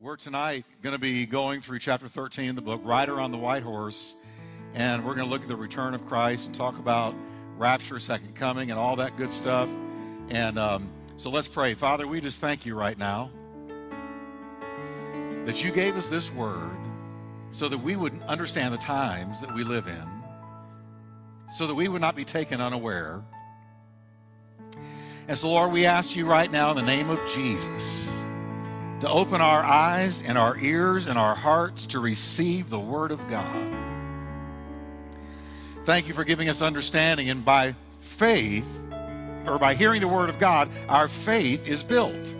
We're tonight going to be going through chapter 13 of the book, Rider on the White Horse, and we're going to look at the return of Christ and talk about rapture, second coming, and all that good stuff. And um, so let's pray. Father, we just thank you right now that you gave us this word so that we would understand the times that we live in, so that we would not be taken unaware. And so, Lord, we ask you right now in the name of Jesus to open our eyes and our ears and our hearts to receive the Word of God. Thank you for giving us understanding, and by faith, or by hearing the Word of God, our faith is built.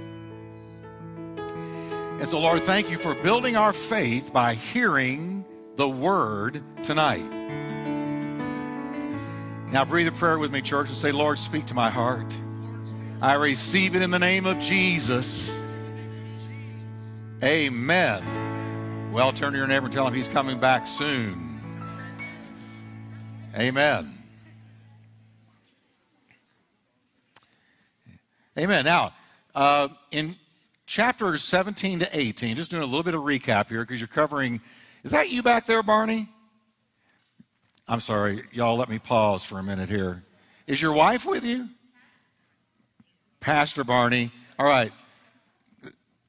And so, Lord, thank you for building our faith by hearing the Word tonight. Now, breathe a prayer with me, church, and say, Lord, speak to my heart. I receive it in the name of Jesus. Amen. Well, turn to your neighbor and tell him he's coming back soon. Amen. Amen. Now, uh, in chapters 17 to 18, just doing a little bit of recap here because you're covering. Is that you back there, Barney? I'm sorry, y'all, let me pause for a minute here. Is your wife with you? Pastor Barney. All right.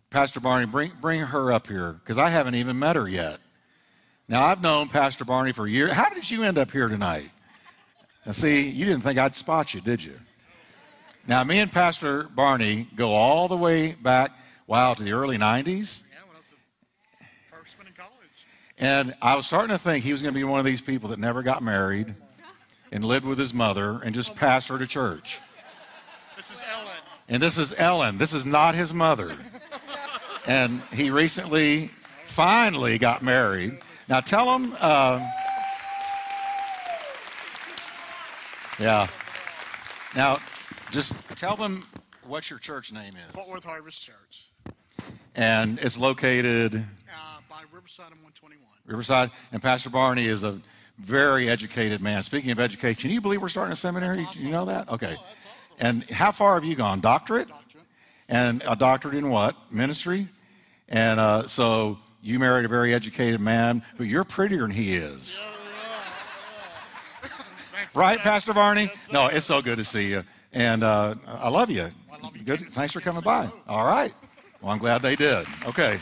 Pastor Barney, bring, bring her up here because I haven't even met her yet. Now, I've known Pastor Barney for years. How did you end up here tonight? And see, you didn't think I'd spot you, did you? Now, me and Pastor Barney go all the way back, wow, to the early 90s. Yeah, when I was a freshman in college. And I was starting to think he was going to be one of these people that never got married and lived with his mother and just passed her to church. This is Ellen. And this is Ellen. This is not his mother. And he recently, finally got married. Now tell him, uh, yeah. Now, just tell them what your church name is. Fort. Worth Harvest Church. And it's located Uh, by Riverside and 121. Riverside. And Pastor Barney is a very educated man. Speaking of education, you believe we're starting a seminary? That's You know that? Okay. Oh, awesome. And how far have you gone? Doctorate? Doctorate. And a doctorate in what? Ministry? And uh, so you married a very educated man, but you're prettier than he is. Right, Pastor sir. No, it's so good to see you. And uh, I love you. I love you Good. Thanks for coming by. All right. Well, I'm glad they did. Okay.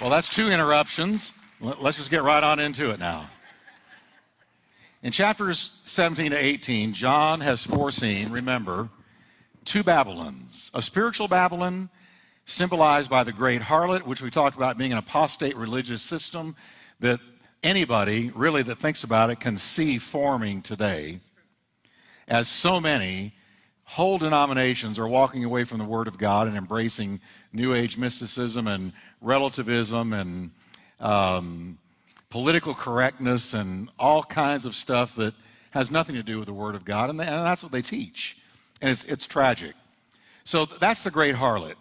Well, that's two interruptions. Let's just get right on into it now. In chapters 17 to 18, John has foreseen, remember, two Babylons a spiritual Babylon, symbolized by the great harlot, which we talked about being an apostate religious system that anybody really that thinks about it can see forming today, as so many whole denominations are walking away from the Word of God and embracing New Age mysticism and relativism and um, political correctness and all kinds of stuff that has nothing to do with the Word of God, and, and that's what they teach. And it's, it's tragic. So that's the great harlot,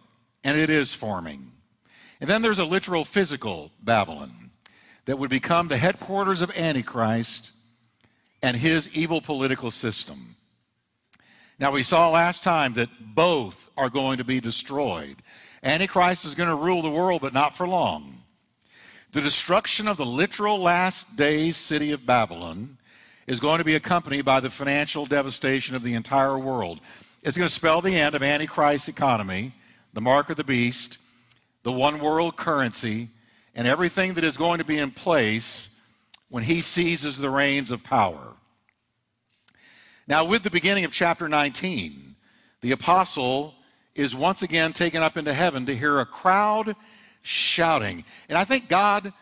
and it is forming. And then there's a literal physical Babylon that would become the headquarters of Antichrist and his evil political system. Now, we saw last time that both are going to be destroyed. Antichrist is going to rule the world, but not for long. The destruction of the literal last days city of Babylon is going to be accompanied by the financial devastation of the entire world. It's going to spell the end of Antichrist's economy, the mark of the beast, the one world currency, and everything that is going to be in place when he seizes the reins of power. Now, with the beginning of chapter 19, the apostle is once again taken up into heaven to hear a crowd shouting. And I think God,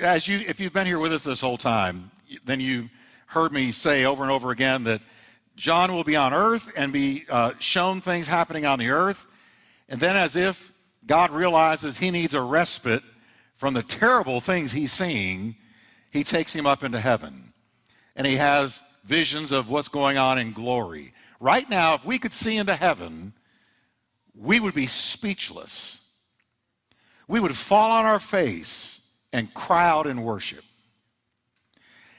as you, if you've been here with us this whole time, then you've heard me say over and over again that John will be on earth and be uh, shown things happening on the earth. And then, as if God realizes he needs a respite from the terrible things he's seeing, he takes him up into heaven. And he has visions of what's going on in glory. Right now, if we could see into heaven, we would be speechless. We would fall on our face and cry out in worship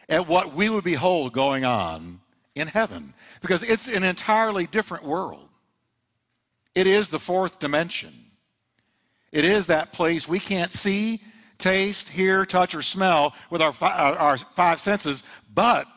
at what we would behold going on in heaven because it's an entirely different world. It is the fourth dimension. It is that place we can't see, taste, hear, touch, or smell with our, fi- uh, our five senses, but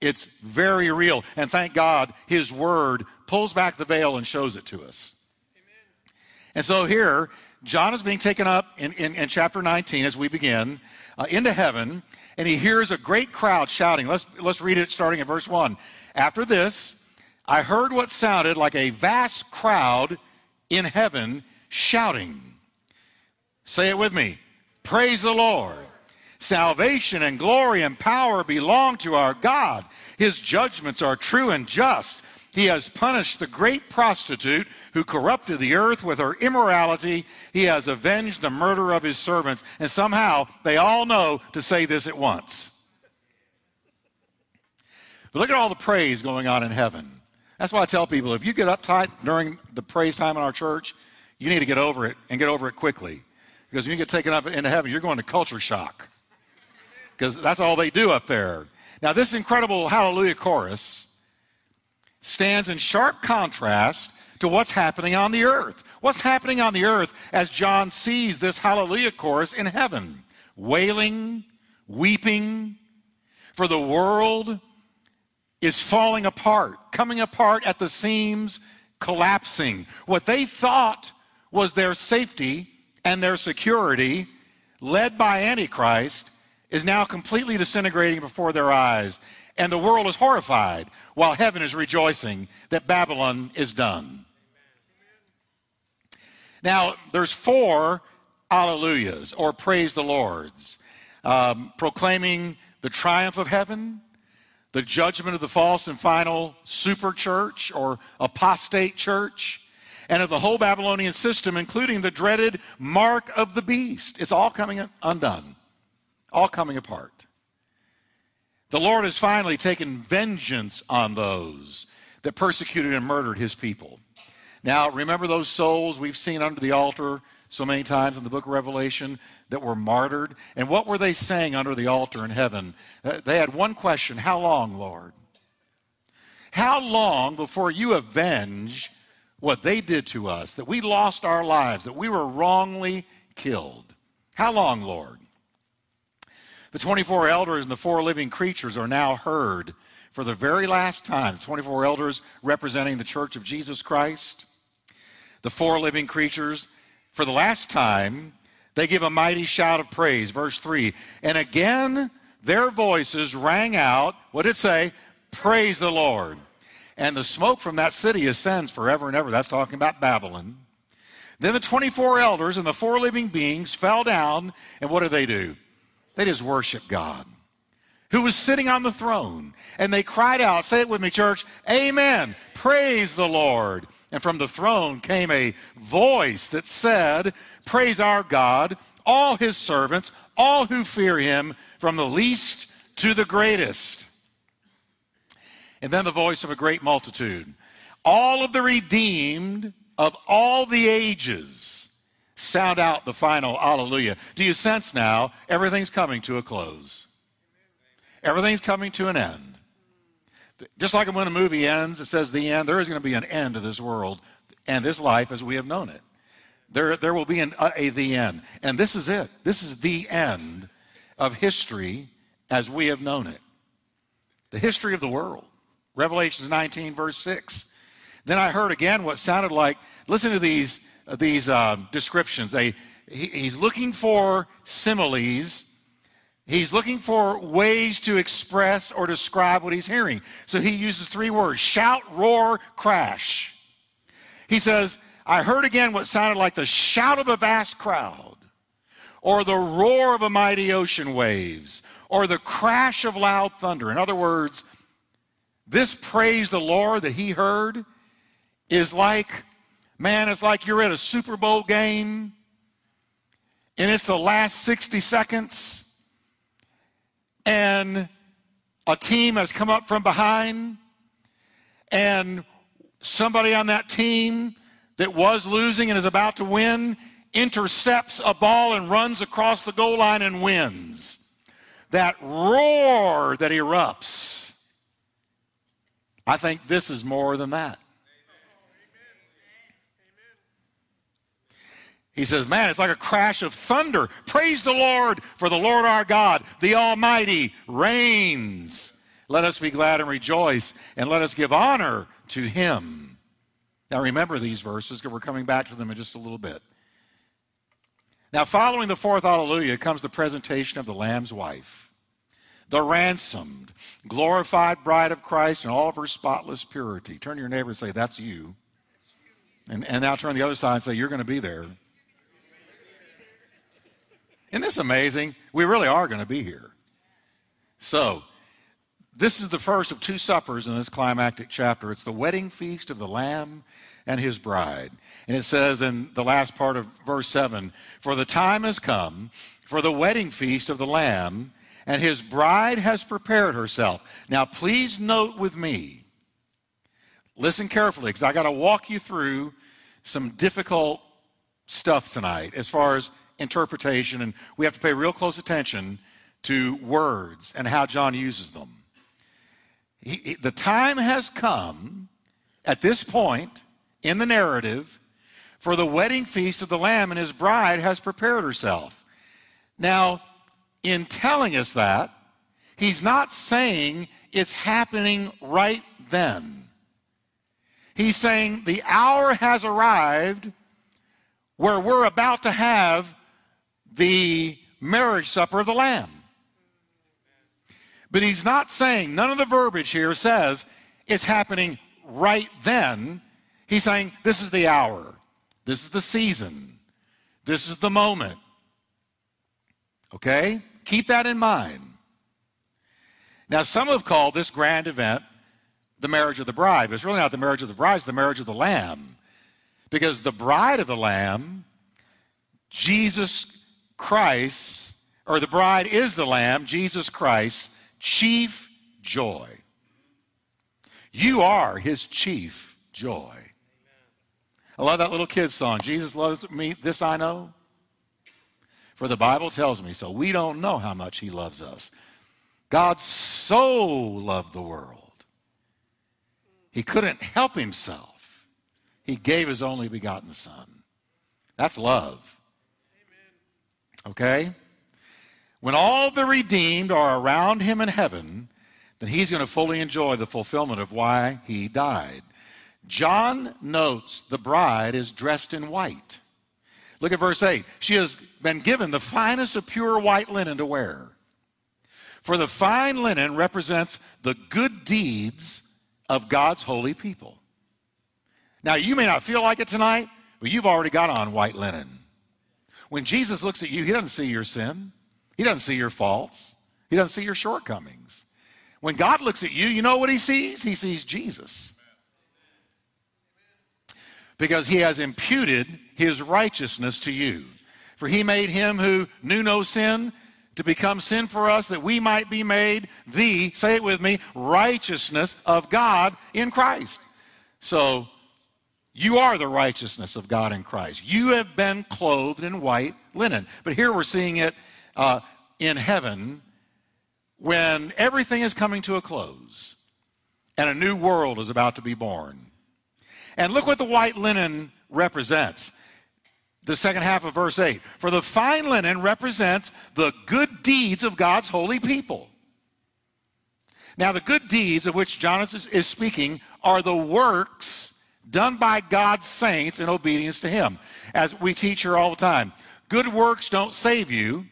it's very real. And thank God, His Word pulls back the veil and shows it to us. Amen. And so here, John is being taken up in, in, in chapter 19 as we begin uh, into heaven, and he hears a great crowd shouting. Let's, let's read it starting at verse 1. After this, I heard what sounded like a vast crowd in heaven shouting. Say it with me. Praise the Lord. Salvation and glory and power belong to our God. His judgments are true and just. He has punished the great prostitute who corrupted the earth with her immorality. He has avenged the murder of his servants. And somehow they all know to say this at once. But look at all the praise going on in heaven. That's why I tell people if you get uptight during the praise time in our church, you need to get over it and get over it quickly. Because when you get taken up into heaven, you're going to culture shock. Because that's all they do up there. Now, this incredible hallelujah chorus stands in sharp contrast to what's happening on the earth. What's happening on the earth as John sees this hallelujah chorus in heaven? Wailing, weeping, for the world is falling apart, coming apart at the seams, collapsing. What they thought was their safety and their security, led by Antichrist, is now completely disintegrating before their eyes. And the world is horrified while heaven is rejoicing that Babylon is done. Now, there's four alleluias or praise the Lord's, um, proclaiming the triumph of heaven, the judgment of the false and final super church or apostate church, and of the whole Babylonian system, including the dreaded mark of the beast. It's all coming undone, all coming apart. The Lord has finally taken vengeance on those that persecuted and murdered his people. Now, remember those souls we've seen under the altar so many times in the book of Revelation that were martyred? And what were they saying under the altar in heaven? Uh, they had one question How long, Lord? How long before you avenge what they did to us, that we lost our lives, that we were wrongly killed? How long, Lord? The 24 elders and the four living creatures are now heard for the very last time. The 24 elders representing the church of Jesus Christ. The four living creatures, for the last time, they give a mighty shout of praise. Verse 3 And again, their voices rang out. What did it say? Praise the Lord. And the smoke from that city ascends forever and ever. That's talking about Babylon. Then the 24 elders and the four living beings fell down, and what did they do? They just worship God who was sitting on the throne. And they cried out, say it with me, church, Amen. Praise the Lord. And from the throne came a voice that said, Praise our God, all his servants, all who fear him, from the least to the greatest. And then the voice of a great multitude. All of the redeemed of all the ages sound out the final hallelujah. Do you sense now everything's coming to a close? Everything's coming to an end. Just like when a movie ends, it says the end, there is going to be an end to this world and this life as we have known it. There, there will be an, a, a the end. And this is it. This is the end of history as we have known it. The history of the world. Revelations 19, verse 6. Then I heard again what sounded like, listen to these these uh, descriptions. They, he, he's looking for similes. He's looking for ways to express or describe what he's hearing. So he uses three words shout, roar, crash. He says, I heard again what sounded like the shout of a vast crowd, or the roar of a mighty ocean waves, or the crash of loud thunder. In other words, this praise the Lord that he heard is like Man, it's like you're at a Super Bowl game and it's the last 60 seconds and a team has come up from behind and somebody on that team that was losing and is about to win intercepts a ball and runs across the goal line and wins. That roar that erupts. I think this is more than that. He says, Man, it's like a crash of thunder. Praise the Lord, for the Lord our God, the Almighty, reigns. Let us be glad and rejoice, and let us give honor to him. Now remember these verses, because we're coming back to them in just a little bit. Now, following the fourth Alleluia comes the presentation of the Lamb's wife, the ransomed, glorified bride of Christ in all of her spotless purity. Turn to your neighbor and say, That's you. And, and now turn the other side and say, You're going to be there. Isn't this amazing? We really are going to be here. So, this is the first of two suppers in this climactic chapter. It's the wedding feast of the Lamb and his bride. And it says in the last part of verse 7 For the time has come for the wedding feast of the Lamb, and his bride has prepared herself. Now, please note with me, listen carefully, because I got to walk you through some difficult stuff tonight as far as interpretation, and we have to pay real close attention to words and how John uses them. He, he, the time has come at this point in the narrative for the wedding feast of the Lamb, and his bride has prepared herself. Now, in telling us that, he's not saying it's happening right then. He's saying the hour has arrived where we're about to have the marriage supper of the Lamb. But he's not saying, none of the verbiage here says it's happening right then. He's saying this is the hour, this is the season, this is the moment. Okay? Keep that in mind. Now, some have called this grand event the marriage of the bride, but it's really not the marriage of the bride, it's the marriage of the Lamb. Because the bride of the Lamb, Jesus Christ, or the bride is the Lamb, Jesus Christ, chief joy. You are his chief joy. I love that little kid song. Jesus loves me, this I know. For the Bible tells me so. We don't know how much he loves us. God so loved the world. He couldn't help himself. He gave his only begotten Son. That's love. Okay? When all the redeemed are around him in heaven, then he's going to fully enjoy the fulfillment of why he died. John notes the bride is dressed in white. Look at verse 8. She has been given the finest of pure white linen to wear. For the fine linen represents the good deeds of God's holy people. Now, you may not feel like it tonight, but you've already got on white linen. When Jesus looks at you, he doesn't see your sin, he doesn't see your faults, he doesn't see your shortcomings. When God looks at you, you know what he sees? He sees Jesus. Because he has imputed his righteousness to you. For he made him who knew no sin to become sin for us that we might be made the, say it with me, righteousness of God in Christ. So you are the righteousness of God in Christ. You have been clothed in white linen. But here we're seeing it uh, in heaven when everything is coming to a close and a new world is about to be born. And look what the white linen represents. The second half of verse 8. For the fine linen represents the good deeds of God's holy people. Now, the good deeds of which John is speaking are the works done by God's saints in obedience to Him. As we teach here all the time, good works don't save you,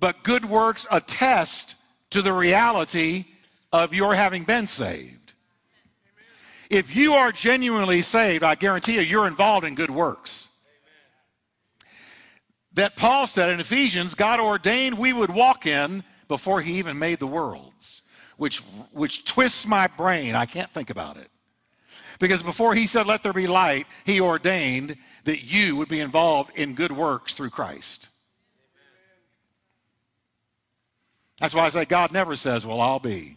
but good works attest to the reality of your having been saved. If you are genuinely saved, I guarantee you, you're involved in good works. That Paul said in Ephesians, God ordained we would walk in before he even made the worlds, which, which twists my brain. I can't think about it. Because before he said, Let there be light, he ordained that you would be involved in good works through Christ. That's why I say God never says, Well, I'll be.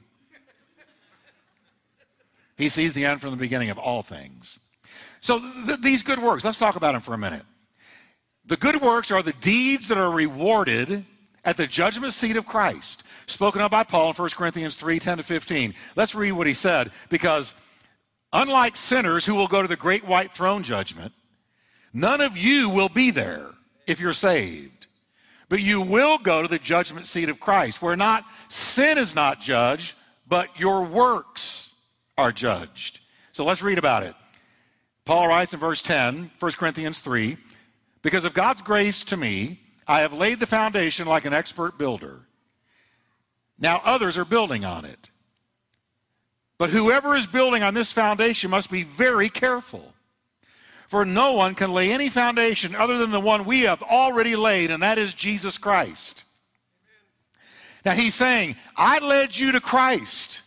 He sees the end from the beginning of all things. So th- these good works, let's talk about them for a minute. The good works are the deeds that are rewarded at the judgment seat of Christ, spoken of by Paul in 1 Corinthians 3 10 to 15. Let's read what he said because Unlike sinners who will go to the great white throne judgment, None of you will be there if you're saved. But you will go to the judgment seat of Christ, where not sin is not judged, but your works are judged. So let's read about it. Paul writes in verse 10, 1 Corinthians 3 Because of God's grace to me, I have laid the foundation like an expert builder. Now others are building on it. But whoever is building on this foundation must be very careful. For no one can lay any foundation other than the one we have already laid, and that is Jesus Christ. Now he's saying, I led you to Christ,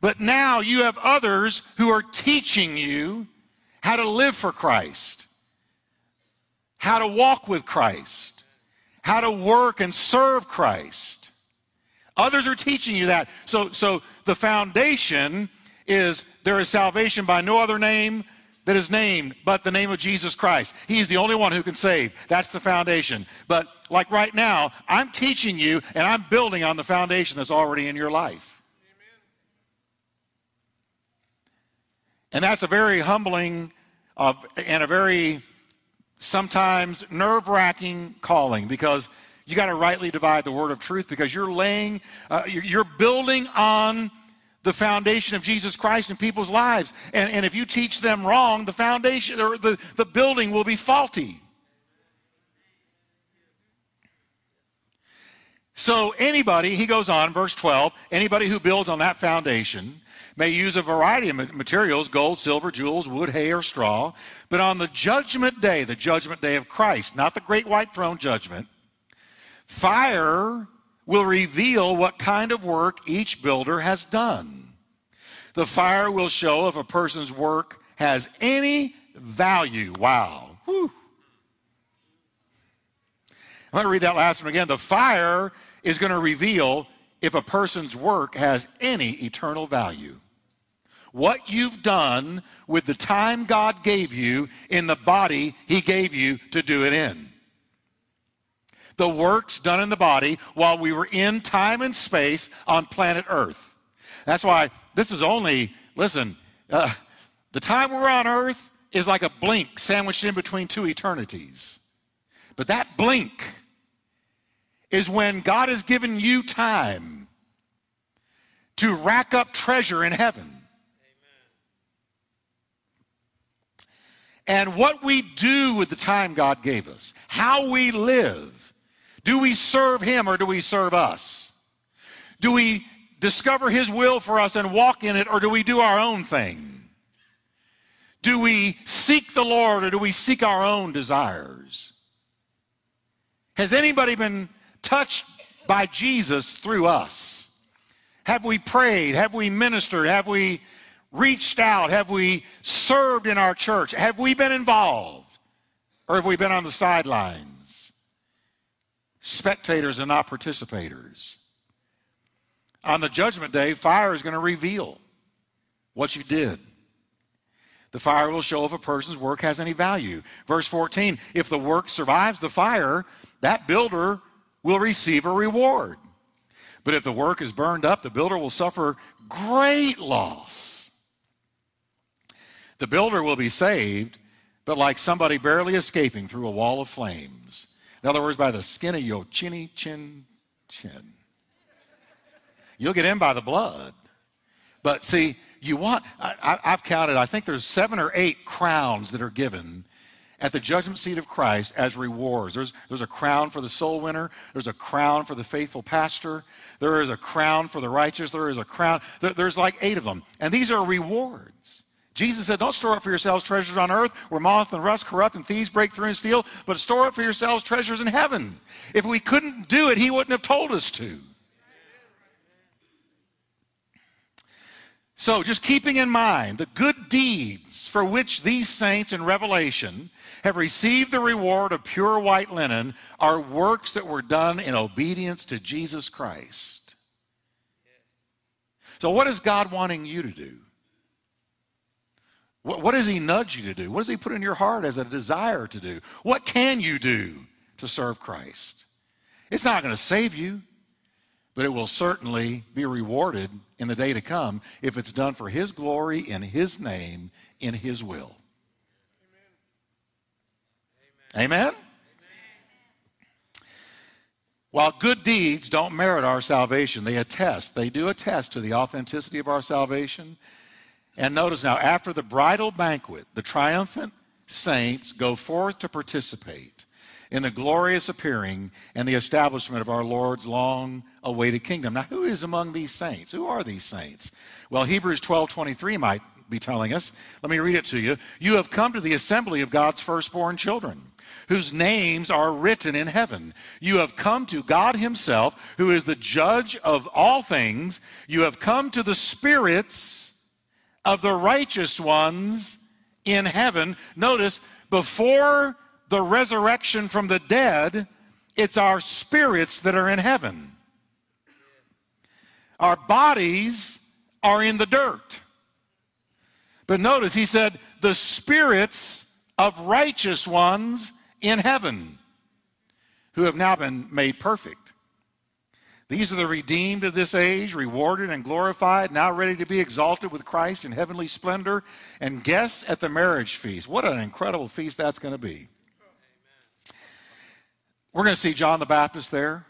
but now you have others who are teaching you how to live for Christ, how to walk with Christ, how to work and serve Christ. Others are teaching you that. So, so the foundation is there is salvation by no other name that is named but the name of Jesus Christ. He is the only one who can save. That's the foundation. But like right now, I'm teaching you and I'm building on the foundation that's already in your life. And that's a very humbling of, and a very sometimes nerve wracking calling because you got to rightly divide the word of truth because you're laying, uh, you're building on the foundation of Jesus Christ in people's lives. And, and if you teach them wrong, the foundation or the, the building will be faulty. So, anybody, he goes on, verse 12, anybody who builds on that foundation may use a variety of materials gold, silver, jewels, wood, hay, or straw. But on the judgment day, the judgment day of Christ, not the great white throne judgment, fire will reveal what kind of work each builder has done. The fire will show if a person's work has any value. Wow. Whew. I'm going to read that last one again. The fire is going to reveal if a person's work has any eternal value. What you've done with the time God gave you in the body He gave you to do it in the works done in the body while we were in time and space on planet Earth. That's why this is only, listen, uh, the time we're on Earth is like a blink sandwiched in between two eternities. But that blink is when God has given you time to rack up treasure in heaven. And what we do with the time God gave us, how we live, do we serve him or do we serve us? Do we discover his will for us and walk in it or do we do our own thing? Do we seek the Lord or do we seek our own desires? Has anybody been touched by Jesus through us? Have we prayed? Have we ministered? Have we reached out? Have we served in our church? Have we been involved? Or have we been on the sidelines? Spectators and not participators. On the judgment day, fire is going to reveal what you did. The fire will show if a person's work has any value. Verse 14 if the work survives the fire, that builder will receive a reward. But if the work is burned up, the builder will suffer great loss. The builder will be saved, but like somebody barely escaping through a wall of flames. In other words, by the skin of your chinny chin chin. You'll get in by the blood. But see, you want, I, have counted, I think there's seven or eight crowns that are given at the judgment seat of Christ as rewards. There's, there's a crown for the soul winner, there's a crown for the faithful pastor, there is a crown for the righteous, there is a crown, there, there's like eight of them. And these are rewards. Jesus said, Don't store up for yourselves treasures on earth where moth and rust corrupt and thieves break through and steal, but store up for yourselves treasures in heaven. If we couldn't do it, he wouldn't have told us to. So, just keeping in mind the good deeds for which these saints in Revelation have received the reward of pure white linen are works that were done in obedience to Jesus Christ. So, what is God wanting you to do? What, what does he nudge you to do? What does he put in your heart as a desire to do? What can you do to serve Christ? It's not going to save you, but it will certainly be rewarded in the day to come if it's done for his glory, in his name, in his will. Amen? While good deeds don't merit our salvation, they attest, they do attest to the authenticity of our salvation. And notice now, after the bridal banquet, the triumphant saints go forth to participate in the glorious appearing and the establishment of our Lord's long awaited kingdom. Now, who is among these saints? Who are these saints? Well, Hebrews 12 23 might be telling us. Let me read it to you. You have come to the assembly of God's firstborn children, whose names are written in heaven. You have come to God Himself, who is the judge of all things. You have come to the spirits of the righteous ones in heaven. Notice, before the resurrection from the dead, it's our spirits that are in heaven. Our bodies are in the dirt. But notice, he said, the spirits of righteous ones in heaven who have now been made perfect. These are the redeemed of this age, rewarded and glorified, now ready to be exalted with Christ in heavenly splendor, and guests at the marriage feast. What an incredible feast that's going to be. We're going to see John the Baptist there.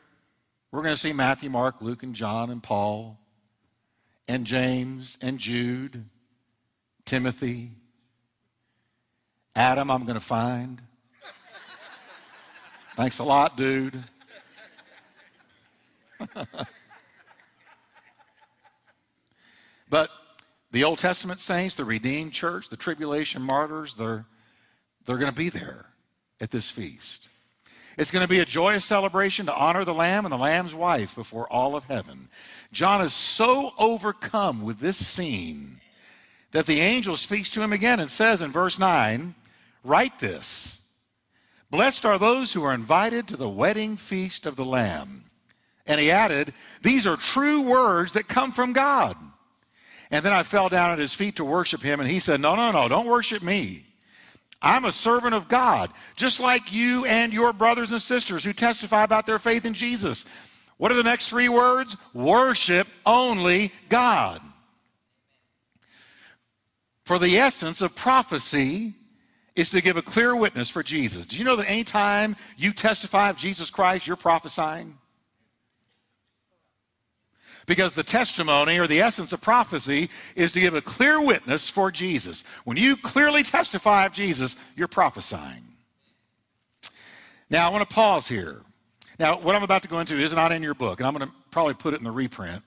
We're going to see Matthew, Mark, Luke, and John, and Paul, and James, and Jude, Timothy. Adam, I'm going to find. Thanks a lot, dude. but the Old Testament saints, the redeemed church, the tribulation martyrs, they're, they're going to be there at this feast. It's going to be a joyous celebration to honor the Lamb and the Lamb's wife before all of heaven. John is so overcome with this scene that the angel speaks to him again and says in verse 9, Write this Blessed are those who are invited to the wedding feast of the Lamb. And he added, These are true words that come from God. And then I fell down at his feet to worship him, and he said, No, no, no, don't worship me. I'm a servant of God, just like you and your brothers and sisters who testify about their faith in Jesus. What are the next three words? Worship only God. For the essence of prophecy is to give a clear witness for Jesus. Do you know that anytime you testify of Jesus Christ, you're prophesying? Because the testimony or the essence of prophecy is to give a clear witness for Jesus. When you clearly testify of Jesus, you're prophesying. Now, I want to pause here. Now, what I'm about to go into is not in your book, and I'm going to probably put it in the reprint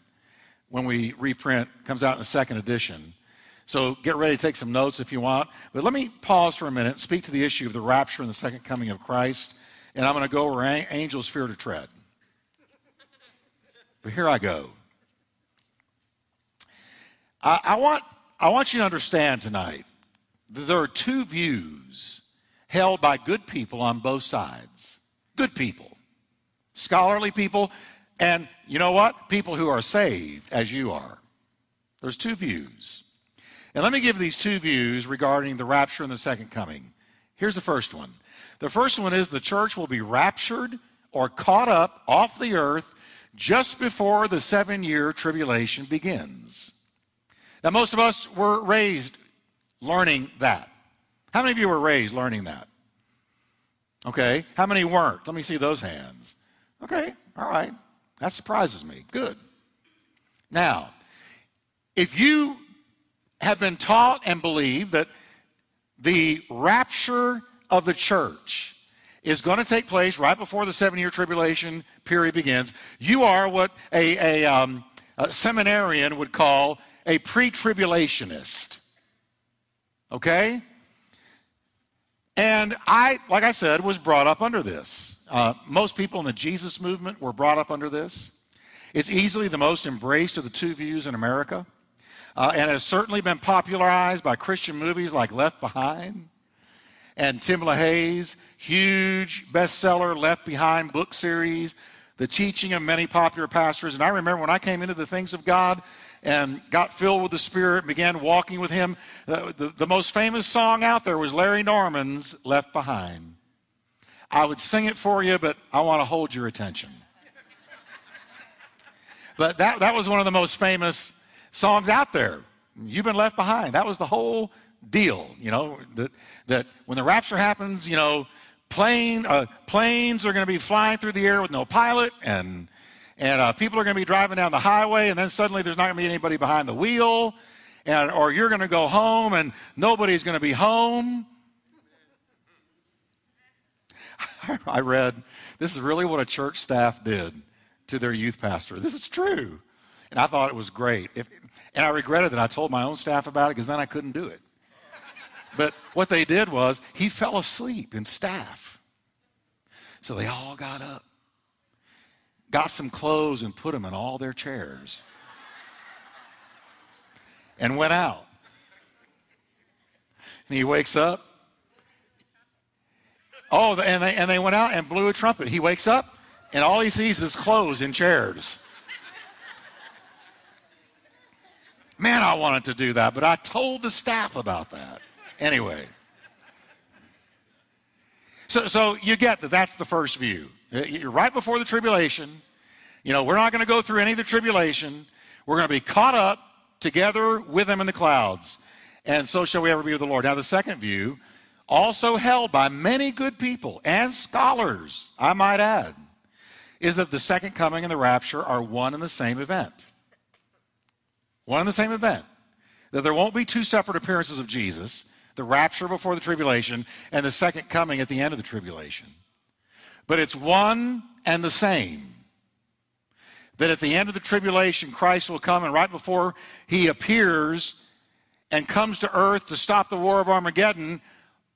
when we reprint, comes out in the second edition. So get ready to take some notes if you want. But let me pause for a minute, speak to the issue of the rapture and the second coming of Christ, and I'm going to go where angels fear to tread. But here I go. I, I, want, I want you to understand tonight that there are two views held by good people on both sides. Good people, scholarly people, and you know what? People who are saved, as you are. There's two views. And let me give these two views regarding the rapture and the second coming. Here's the first one. The first one is the church will be raptured or caught up off the earth just before the seven year tribulation begins. Now, most of us were raised learning that. How many of you were raised learning that? Okay. How many weren't? Let me see those hands. Okay. All right. That surprises me. Good. Now, if you have been taught and believe that the rapture of the church is going to take place right before the seven year tribulation period begins, you are what a, a, um, a seminarian would call a pre tribulationist. Okay? And I, like I said, was brought up under this. Uh, most people in the Jesus movement were brought up under this. It's easily the most embraced of the two views in America, uh, and has certainly been popularized by Christian movies like Left Behind and Tim LaHaye's huge bestseller Left Behind book series, the teaching of many popular pastors. And I remember when I came into the things of God, and got filled with the Spirit, began walking with Him. The, the, the, most famous song out there was Larry Norman's Left Behind. I would sing it for you, but I want to hold your attention. but that, that was one of the most famous songs out there. You've been left behind. That was the whole deal, you know, that, that when the rapture happens, you know, plane, uh, planes are going to be flying through the air with no pilot, and, and uh, people are going to be driving down the highway, and then suddenly there's not going to be anybody behind the wheel, and, or you're going to go home and nobody's going to be home. I read, this is really what a church staff did to their youth pastor. This is true. And I thought it was great. If, and I regretted that I told my own staff about it because then I couldn't do it. But what they did was he fell asleep in staff. So they all got up, got some clothes, and put them in all their chairs, and went out. And he wakes up. Oh, and they, and they went out and blew a trumpet. He wakes up, and all he sees is clothes in chairs. Man, I wanted to do that, but I told the staff about that. Anyway. So, so you get that that's the first view. You're right before the tribulation. You know, we're not going to go through any of the tribulation. We're going to be caught up together with them in the clouds. And so shall we ever be with the Lord. Now, the second view, also held by many good people and scholars, I might add, is that the second coming and the rapture are one and the same event. One and the same event. That there won't be two separate appearances of Jesus the rapture before the tribulation and the second coming at the end of the tribulation. But it's one and the same. That at the end of the tribulation, Christ will come, and right before he appears and comes to earth to stop the war of Armageddon,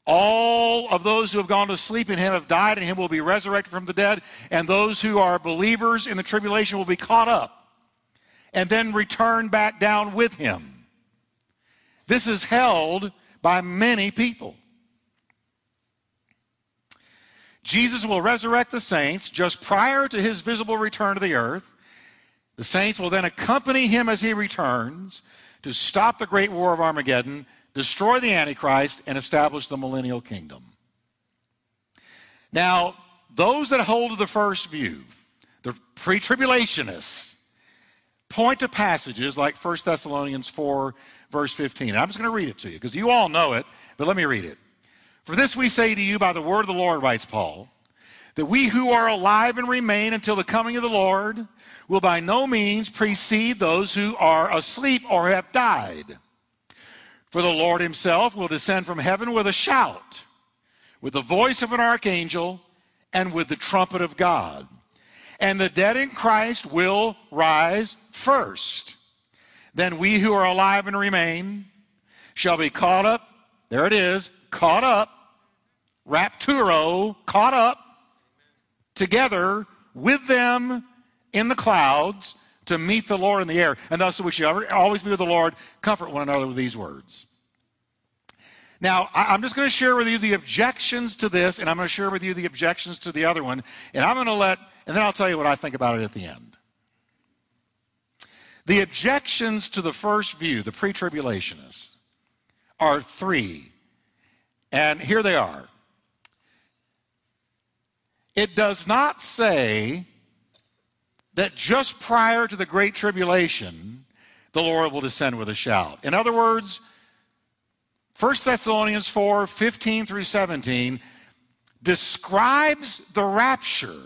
all of those who have gone to sleep in him have died, and him will be resurrected from the dead, and those who are believers in the tribulation will be caught up and then return back down with him. This is held by many people. Jesus will resurrect the saints just prior to his visible return to the earth. The saints will then accompany him as he returns to stop the great war of Armageddon, destroy the Antichrist, and establish the millennial kingdom. Now, those that hold to the first view, the pre tribulationists, point to passages like 1 Thessalonians 4, verse 15. I'm just going to read it to you because you all know it, but let me read it. For this we say to you by the word of the Lord, writes Paul, that we who are alive and remain until the coming of the Lord will by no means precede those who are asleep or have died. For the Lord himself will descend from heaven with a shout, with the voice of an archangel, and with the trumpet of God and the dead in Christ will rise first. Then we who are alive and remain shall be caught up. There it is, caught up, rapturo, caught up together with them in the clouds to meet the Lord in the air. And thus we shall always be with the Lord. Comfort one another with these words. Now, I'm just going to share with you the objections to this, and I'm going to share with you the objections to the other one. And I'm going to let and then I'll tell you what I think about it at the end. The objections to the first view, the pre tribulationists, are three. And here they are. It does not say that just prior to the Great Tribulation, the Lord will descend with a shout. In other words, 1 Thessalonians 4 15 through 17 describes the rapture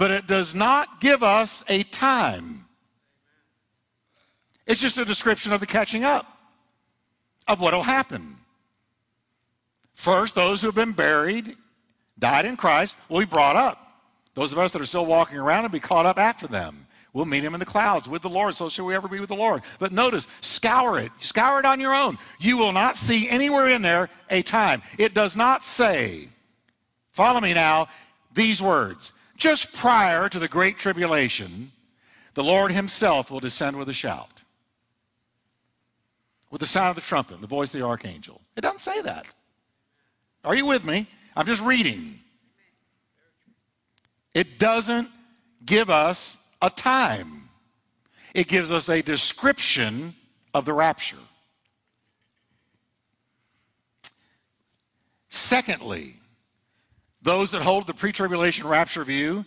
but it does not give us a time. It's just a description of the catching up of what will happen. First, those who have been buried, died in Christ, will be brought up. Those of us that are still walking around will be caught up after them. We'll meet him in the clouds with the Lord. So shall we ever be with the Lord. But notice, scour it. Scour it on your own. You will not see anywhere in there a time. It does not say, follow me now, these words just prior to the Great Tribulation, the Lord Himself will descend with a shout, with the sound of the trumpet, the voice of the archangel. It doesn't say that. Are you with me? I'm just reading. It doesn't give us a time, it gives us a description of the rapture. Secondly, those that hold the pre tribulation rapture view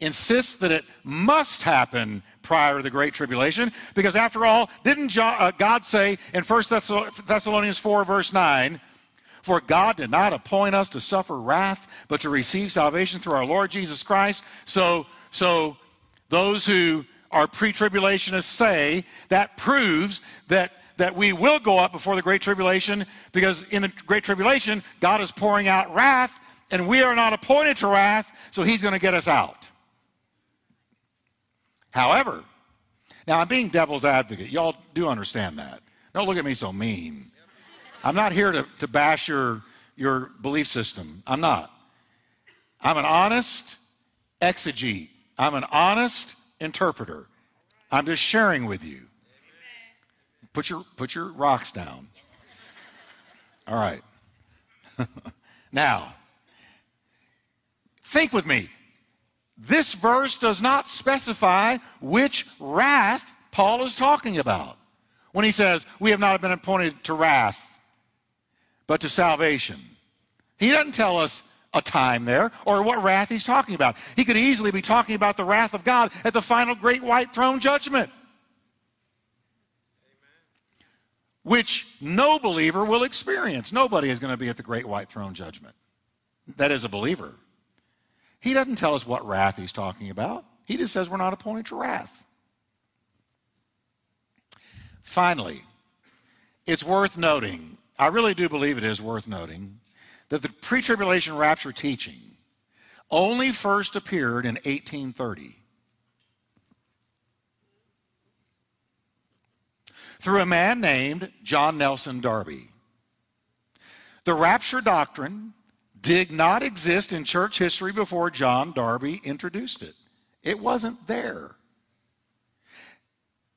insist that it must happen prior to the Great Tribulation, because after all, didn't uh, God say in 1 Thessalonians 4, verse 9, For God did not appoint us to suffer wrath, but to receive salvation through our Lord Jesus Christ. So, so those who are pre-tribulationists say that proves that that we will go up before the great tribulation because in the great tribulation God is pouring out wrath and we are not appointed to wrath, so he's going to get us out. However, now I'm being devil's advocate. Y'all do understand that. Don't look at me so mean. I'm not here to, to bash your, your belief system. I'm not. I'm an honest exegete. I'm an honest interpreter. I'm just sharing with you. Put your, put your rocks down. All right. now, think with me. This verse does not specify which wrath Paul is talking about when he says, We have not been appointed to wrath, but to salvation. He doesn't tell us a time there or what wrath he's talking about. He could easily be talking about the wrath of God at the final great white throne judgment, which no believer will experience. Nobody is going to be at the great white throne judgment. That is a believer. He doesn't tell us what wrath he's talking about. He just says we're not appointed to wrath. Finally, it's worth noting, I really do believe it is worth noting, that the pre tribulation rapture teaching only first appeared in 1830. Through a man named John Nelson Darby. The rapture doctrine did not exist in church history before John Darby introduced it. It wasn't there.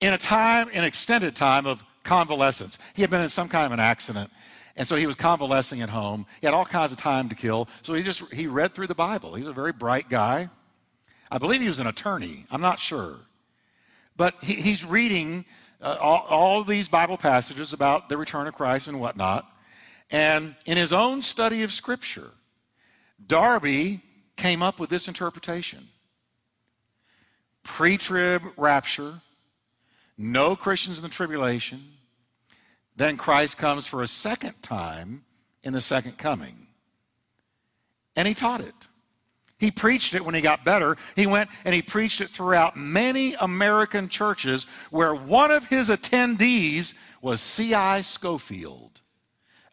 In a time, an extended time of convalescence, he had been in some kind of an accident and so he was convalescing at home. He had all kinds of time to kill. So he just he read through the Bible. He was a very bright guy. I believe he was an attorney. I'm not sure. But he, he's reading uh, all, all these Bible passages about the return of Christ and whatnot. And in his own study of Scripture, Darby came up with this interpretation pre trib rapture, no Christians in the tribulation, then Christ comes for a second time in the second coming. And he taught it. He preached it when he got better. He went and he preached it throughout many American churches where one of his attendees was C.I. Scofield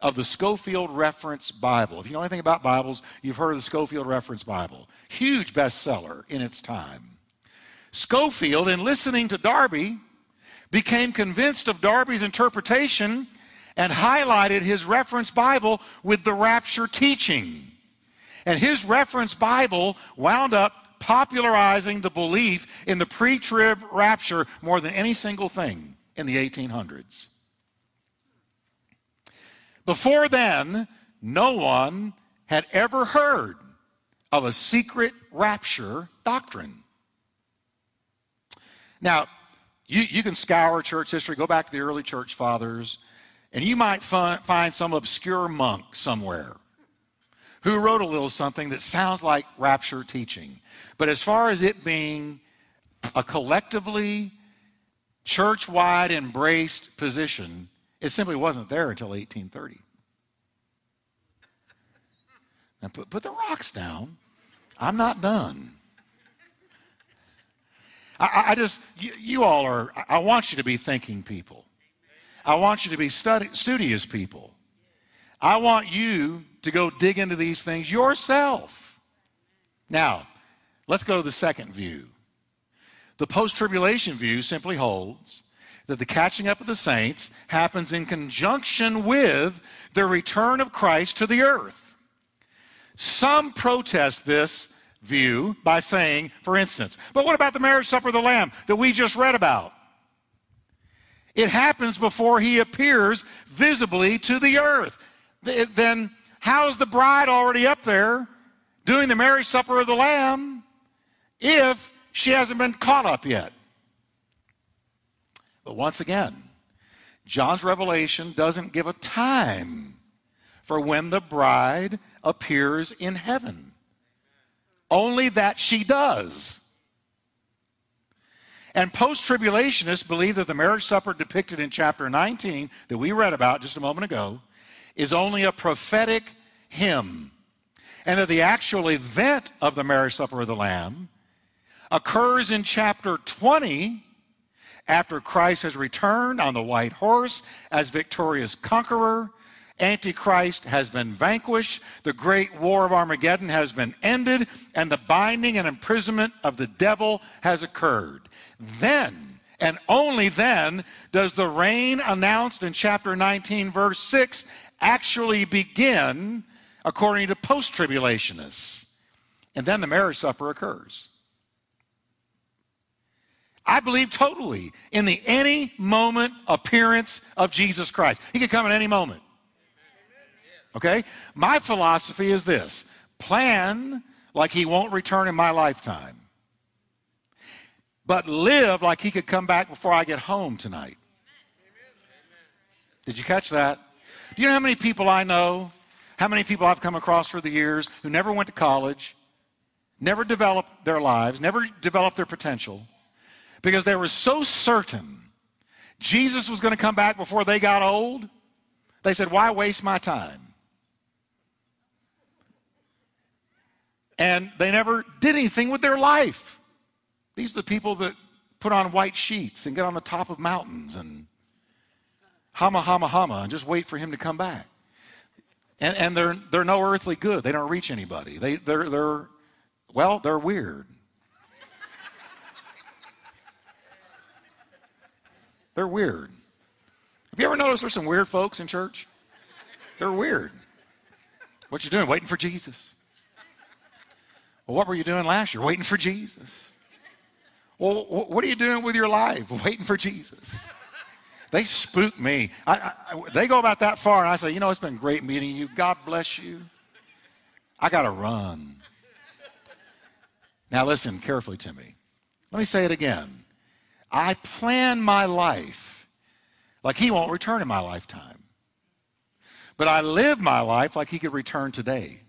of the Scofield Reference Bible. If you know anything about Bibles, you've heard of the Scofield Reference Bible. Huge bestseller in its time. Scofield, in listening to Darby, became convinced of Darby's interpretation and highlighted his reference Bible with the rapture teaching. And his reference Bible wound up popularizing the belief in the pre trib rapture more than any single thing in the 1800s. Before then, no one had ever heard of a secret rapture doctrine. Now, you, you can scour church history, go back to the early church fathers, and you might find, some obscure monk somewhere who wrote a little something that sounds like rapture teaching. But as far as it being a collectively church wide embraced position, it simply wasn't there until 1830. Now put, put the rocks down. I'm not done. I, I just, you, you, all are, I want you to be thinking people. I want you to be study, studious people. I want you to go dig into these things yourself. Now, let's go to the second view. The post tribulation view simply holds that the catching up of the saints happens in conjunction with the return of Christ to the earth. Some protest this view by saying, for instance, but what about the marriage supper of the Lamb that we just read about? It happens before he appears visibly to the earth. Then how's the bride already up there doing the marriage supper of the Lamb if she hasn't been caught up yet? But once again, John's revelation doesn't give a time for when the bride appears in heaven. Only that she does. And post tribulationists believe that the marriage supper depicted in chapter 19 that we read about just a moment ago is only a prophetic hymn, and that the actual event of the marriage supper of the Lamb occurs in chapter 20 after Christ has returned on the white horse as victorious conqueror. Antichrist has been vanquished, the great war of Armageddon has been ended, and the binding and imprisonment of the devil has occurred. Then, and only then, does the reign announced in chapter 19, verse 6, actually begin according to post tribulationists. And then the marriage supper occurs. I believe totally in the any moment appearance of Jesus Christ. He could come at any moment. Okay? My philosophy is this plan like he won't return in my lifetime, but live like he could come back before I get home tonight. Did you catch that? Do you know how many people I know, how many people I've come across through the years who never went to college, never developed their lives, never developed their potential? Because they were so certain Jesus was going to come back before they got old, they said, Why waste my time? And they never did anything with their life. These are the people that put on white sheets and get on the top of mountains and hama, hama, hama, and just wait for him to come back. And, and they're, they're no earthly good. They don't reach anybody. They, they're, they're, well, they're weird. They're weird. Have you ever noticed there's some weird folks in church? They're weird. What you doing? Waiting for Jesus. Well, what were you doing last year? Waiting for Jesus. Well, what are you doing with your life? Waiting for Jesus. They spook me. I, I, they go about that far, and I say, you know, it's been great meeting you. God bless you. I got to run. Now, listen carefully to me. Let me say it again. I plan my life like he won't return in my lifetime. But I live my life like he could return today.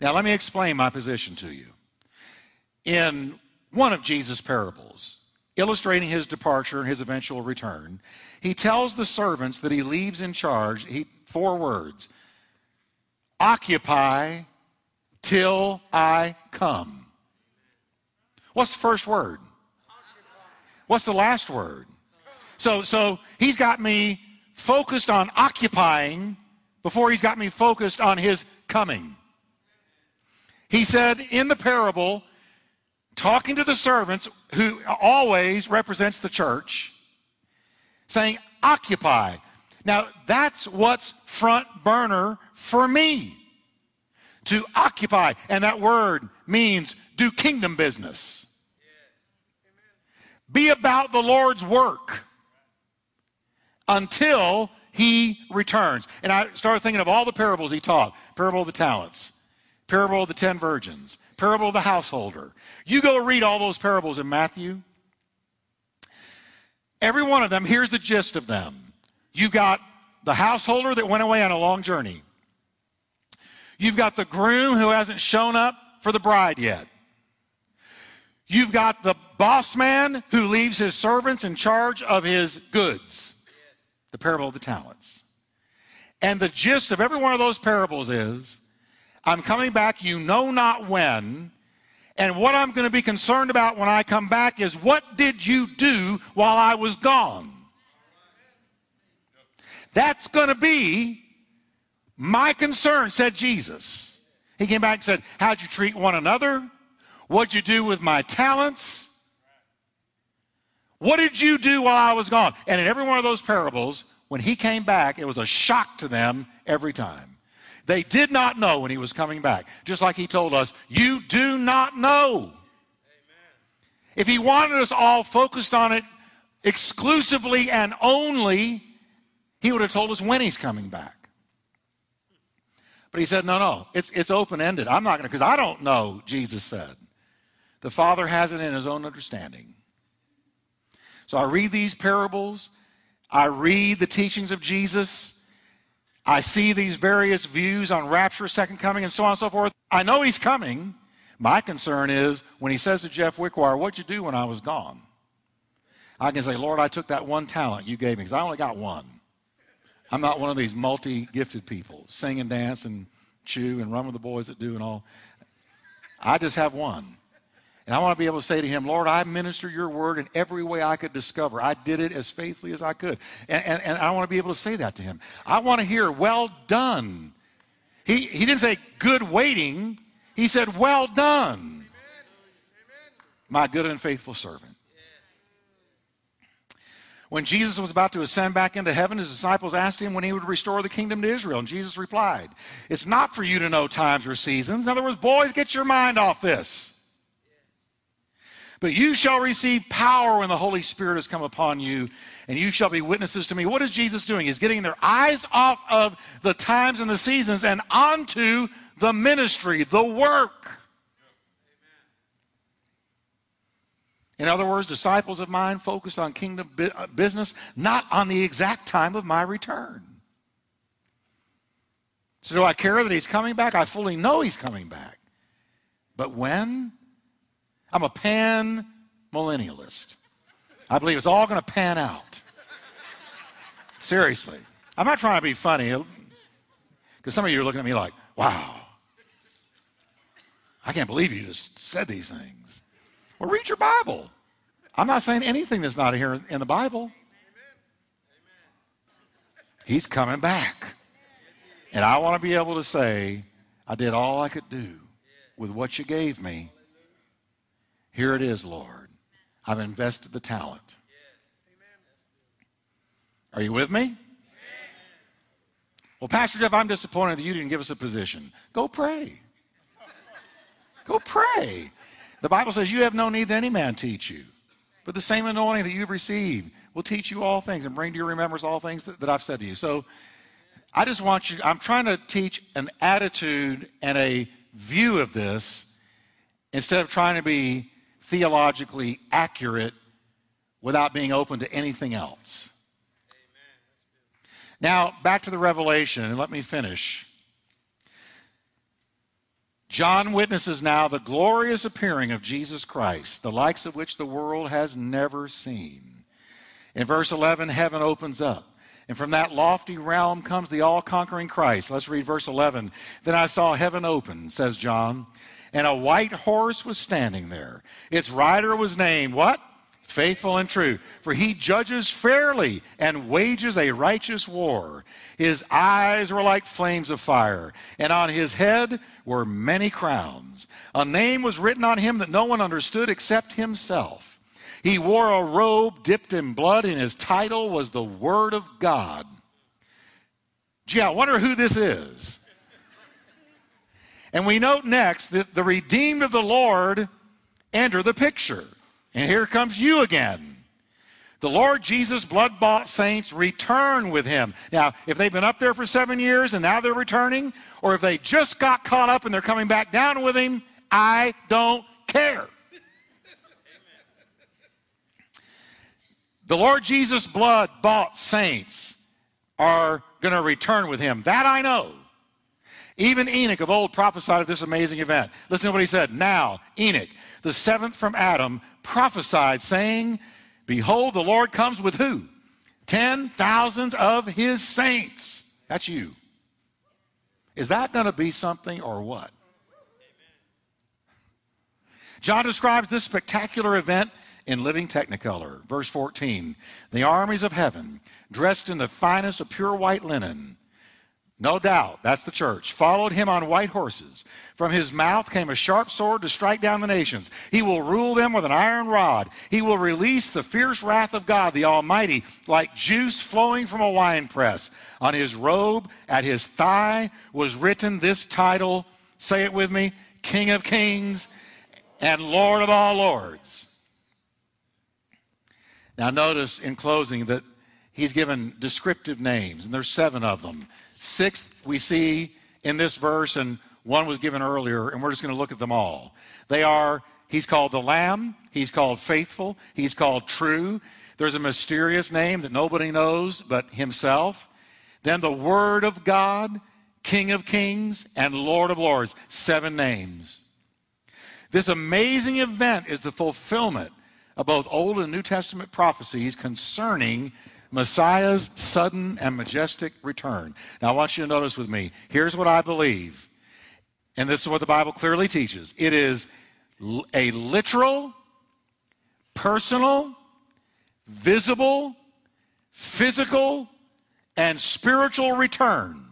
Now, let me explain my position to you. In one of Jesus' parables, illustrating his departure and his eventual return, he tells the servants that he leaves in charge he, four words occupy till I come. What's the first word? What's the last word? So, so he's got me focused on occupying before he's got me focused on his coming. He said in the parable, talking to the servants, who always represents the church, saying, occupy. Now, that's what's front burner for me to occupy. And that word means do kingdom business. Be about the Lord's work until he returns. And I started thinking of all the parables he taught parable of the talents, parable of the ten virgins, parable of the householder. You go read all those parables in Matthew. Every one of them, here's the gist of them. You've got the householder that went away on a long journey. You've got the groom who hasn't shown up for the bride yet. You've got the boss man who leaves his servants in charge of his goods. The parable of the talents. And the gist of every one of those parables is I'm coming back, you know not when. And what I'm going to be concerned about when I come back is what did you do while I was gone? That's going to be my concern, said Jesus. He came back and said, How'd you treat one another? What'd you do with my talents? What did you do while I was gone? And in every one of those parables, when he came back, it was a shock to them every time. They did not know when he was coming back. Just like he told us, you do not know. Amen. If he wanted us all focused on it exclusively and only, he would have told us when he's coming back. But he said, no, no, it's, it's open ended. I'm not going to, because I don't know, Jesus said. The Father has it in his own understanding. So I read these parables, I read the teachings of Jesus, I see these various views on rapture, second coming, and so on and so forth. I know he's coming. My concern is when he says to Jeff Wickwire, What'd you do when I was gone? I can say, Lord, I took that one talent you gave me because I only got one. I'm not one of these multi gifted people, sing and dance and chew and run with the boys that do and all. I just have one. And I want to be able to say to him, Lord, I minister your word in every way I could discover. I did it as faithfully as I could. And, and, and I want to be able to say that to him. I want to hear, well done. He, he didn't say good waiting, he said, well done, my good and faithful servant. When Jesus was about to ascend back into heaven, his disciples asked him when he would restore the kingdom to Israel. And Jesus replied, It's not for you to know times or seasons. In other words, boys, get your mind off this. But you shall receive power when the Holy Spirit has come upon you, and you shall be witnesses to me. What is Jesus doing? He's getting their eyes off of the times and the seasons and onto the ministry, the work. In other words, disciples of mine focus on kingdom uh, business, not on the exact time of my return. So, do I care that he's coming back? I fully know he's coming back. But when? I'm a pan millennialist. I believe it's all going to pan out. Seriously. I'm not trying to be funny because some of you are looking at me like, wow, I can't believe you just said these things. Well, read your Bible. I'm not saying anything that's not here in the Bible. He's coming back. And I want to be able to say, I did all I could do with what you gave me. Here it is, Lord. I've invested the talent. Are you with me? Well, Pastor Jeff, I'm disappointed that you didn't give us a position. Go pray. Go pray. The Bible says you have no need that any man teach you. But the same anointing that you've received will teach you all things and bring to your remembrance all things that, that I've said to you. So I just want you, I'm trying to teach an attitude and a view of this instead of trying to be theologically accurate without being open to anything else. Now, back to the revelation, and let me finish. John witnesses now the glorious appearing of Jesus Christ, the likes of which the world has never seen. In verse 11, heaven opens up. And from that lofty realm comes the all conquering Christ. Let's read verse 11. Then I saw heaven open, says John, and a white horse was standing there. Its rider was named what? faithful and true, for he judges fairly and wages a righteous war. His eyes were like flames of fire, and on his head were many crowns. A name was written on him that no one understood except himself. He wore a robe dipped in blood, and his title was the Word of God. Gee, I wonder who this is. And we note next that the redeemed of the Lord enter the picture. And here comes you again. The Lord Jesus' blood bought saints return with him. Now, if they've been up there for seven years and now they're returning, or if they just got caught up and they're coming back down with him, I don't care. The Lord Jesus' blood bought saints are going to return with him. That I know. Even Enoch of old prophesied of this amazing event. Listen to what he said. Now, Enoch, the seventh from Adam, prophesied, saying, Behold, the Lord comes with who? Ten thousands of his saints. That's you. Is that going to be something or what? John describes this spectacular event in living technicolor. Verse 14 The armies of heaven, dressed in the finest of pure white linen, no doubt, that's the church. Followed him on white horses. From his mouth came a sharp sword to strike down the nations. He will rule them with an iron rod. He will release the fierce wrath of God, the Almighty, like juice flowing from a winepress. On his robe, at his thigh, was written this title say it with me King of Kings and Lord of all Lords. Now, notice in closing that he's given descriptive names, and there's seven of them. Sixth, we see in this verse, and one was given earlier, and we're just going to look at them all. They are, he's called the Lamb, he's called faithful, he's called true. There's a mysterious name that nobody knows but himself. Then the Word of God, King of Kings, and Lord of Lords. Seven names. This amazing event is the fulfillment of both Old and New Testament prophecies concerning Messiah's sudden and majestic return. Now, I want you to notice with me here's what I believe, and this is what the Bible clearly teaches it is a literal, personal, visible, physical, and spiritual return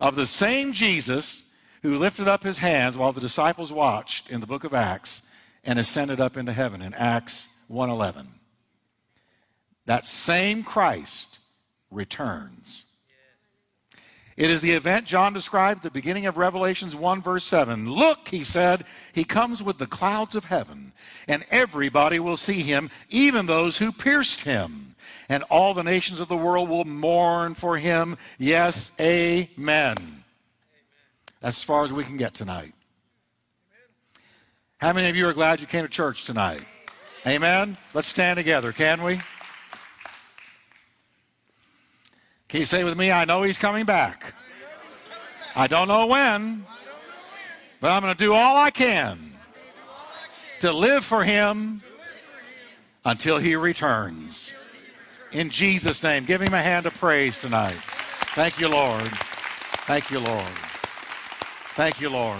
of the same Jesus who lifted up his hands while the disciples watched in the book of Acts and ascended up into heaven in Acts 1:11. That same Christ returns. It is the event John described at the beginning of Revelations 1, verse 7. Look, he said, he comes with the clouds of heaven, and everybody will see him, even those who pierced him. And all the nations of the world will mourn for him. Yes, amen. That's as far as we can get tonight. How many of you are glad you came to church tonight? Amen. Let's stand together, can we? Can you say with me, I know he's coming back? I don't know when, but I'm going to do all I can to live for him until he returns. In Jesus' name, give him a hand of praise tonight. Thank you, Lord. Thank you, Lord. Thank you, Lord.